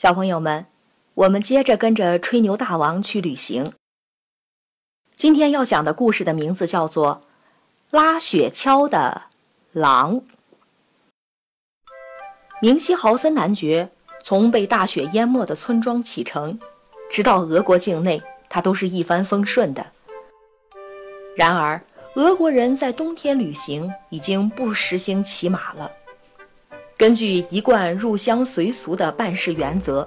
小朋友们，我们接着跟着吹牛大王去旅行。今天要讲的故事的名字叫做《拉雪橇的狼》。明西豪森男爵从被大雪淹没的村庄启程，直到俄国境内，他都是一帆风顺的。然而，俄国人在冬天旅行已经不实行骑马了。根据一贯入乡随俗的办事原则，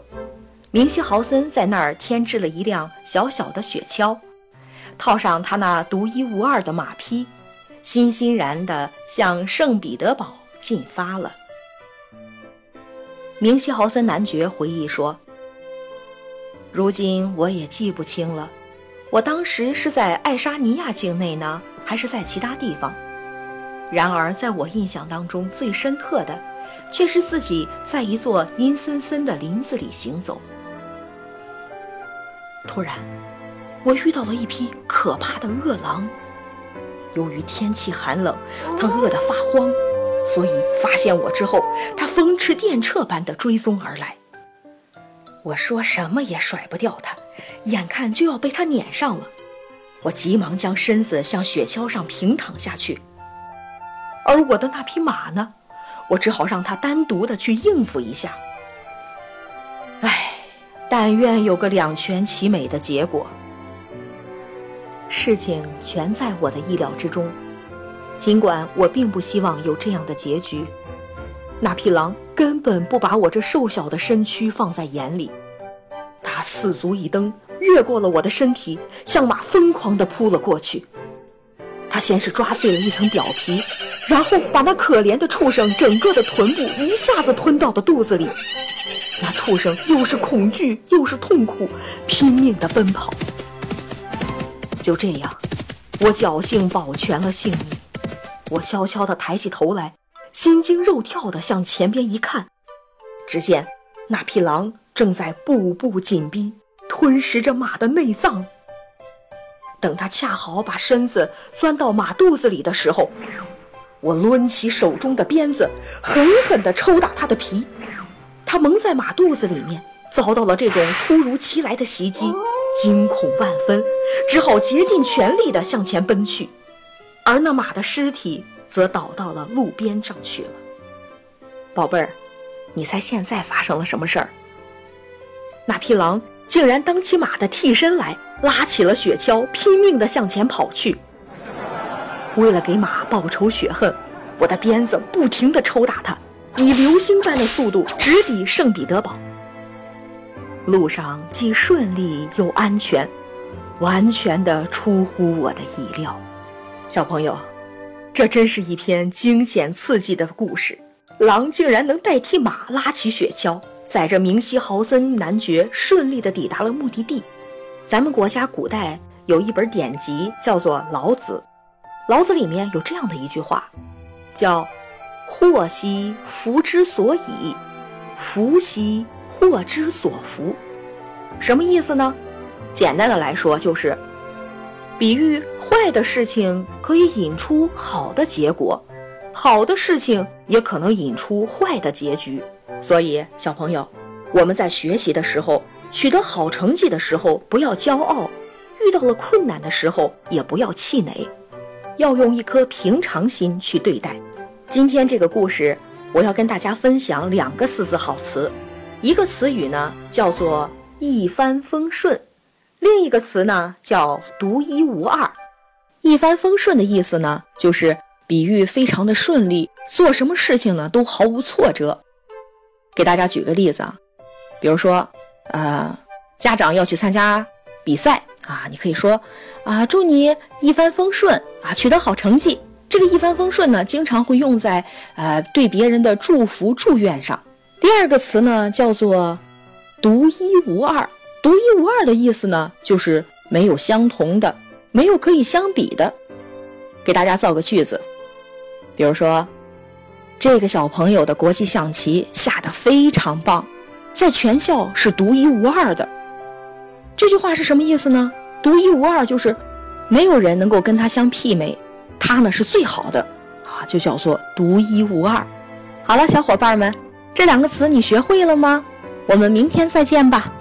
明西豪森在那儿添置了一辆小小的雪橇，套上他那独一无二的马匹，欣欣然地向圣彼得堡进发了。明西豪森男爵回忆说：“如今我也记不清了，我当时是在爱沙尼亚境内呢，还是在其他地方？然而在我印象当中最深刻的。”却是自己在一座阴森森的林子里行走。突然，我遇到了一匹可怕的饿狼。由于天气寒冷，它饿得发慌，所以发现我之后，它风驰电掣般的追踪而来。我说什么也甩不掉它，眼看就要被它撵上了。我急忙将身子向雪橇上平躺下去，而我的那匹马呢？我只好让他单独的去应付一下。唉，但愿有个两全其美的结果。事情全在我的意料之中，尽管我并不希望有这样的结局。那匹狼根本不把我这瘦小的身躯放在眼里，它四足一蹬，越过了我的身体，向马疯狂地扑了过去。它先是抓碎了一层表皮。然后把那可怜的畜生整个的臀部一下子吞到了肚子里，那畜生又是恐惧又是痛苦，拼命地奔跑。就这样，我侥幸保全了性命。我悄悄地抬起头来，心惊肉跳地向前边一看，只见那匹狼正在步步紧逼，吞食着马的内脏。等他恰好把身子钻到马肚子里的时候，我抡起手中的鞭子，狠狠地抽打他的皮。他蒙在马肚子里面，遭到了这种突如其来的袭击，惊恐万分，只好竭尽全力地向前奔去。而那马的尸体则倒到了路边上去了。宝贝儿，你猜现在发生了什么事儿？那匹狼竟然当起马的替身来，拉起了雪橇，拼命地向前跑去。为了给马报仇雪恨，我的鞭子不停地抽打它，以流星般的速度直抵圣彼得堡。路上既顺利又安全，完全的出乎我的意料。小朋友，这真是一篇惊险刺激的故事。狼竟然能代替马拉起雪橇，载着明西豪森男爵顺利地抵达了目的地。咱们国家古代有一本典籍，叫做《老子》。老子里面有这样的一句话，叫“祸兮福之所以，福兮祸之所伏”。什么意思呢？简单的来说，就是比喻坏的事情可以引出好的结果，好的事情也可能引出坏的结局。所以，小朋友，我们在学习的时候，取得好成绩的时候不要骄傲，遇到了困难的时候也不要气馁。要用一颗平常心去对待。今天这个故事，我要跟大家分享两个四字好词，一个词语呢叫做一帆风顺，另一个词呢叫独一无二。一帆风顺的意思呢，就是比喻非常的顺利，做什么事情呢都毫无挫折。给大家举个例子啊，比如说，呃，家长要去参加比赛。啊，你可以说，啊，祝你一帆风顺啊，取得好成绩。这个一帆风顺呢，经常会用在呃对别人的祝福祝愿上。第二个词呢，叫做独一无二。独一无二的意思呢，就是没有相同的，没有可以相比的。给大家造个句子，比如说，这个小朋友的国际象棋下得非常棒，在全校是独一无二的。这句话是什么意思呢？独一无二就是没有人能够跟他相媲美，他呢是最好的啊，就叫做独一无二。好了，小伙伴们，这两个词你学会了吗？我们明天再见吧。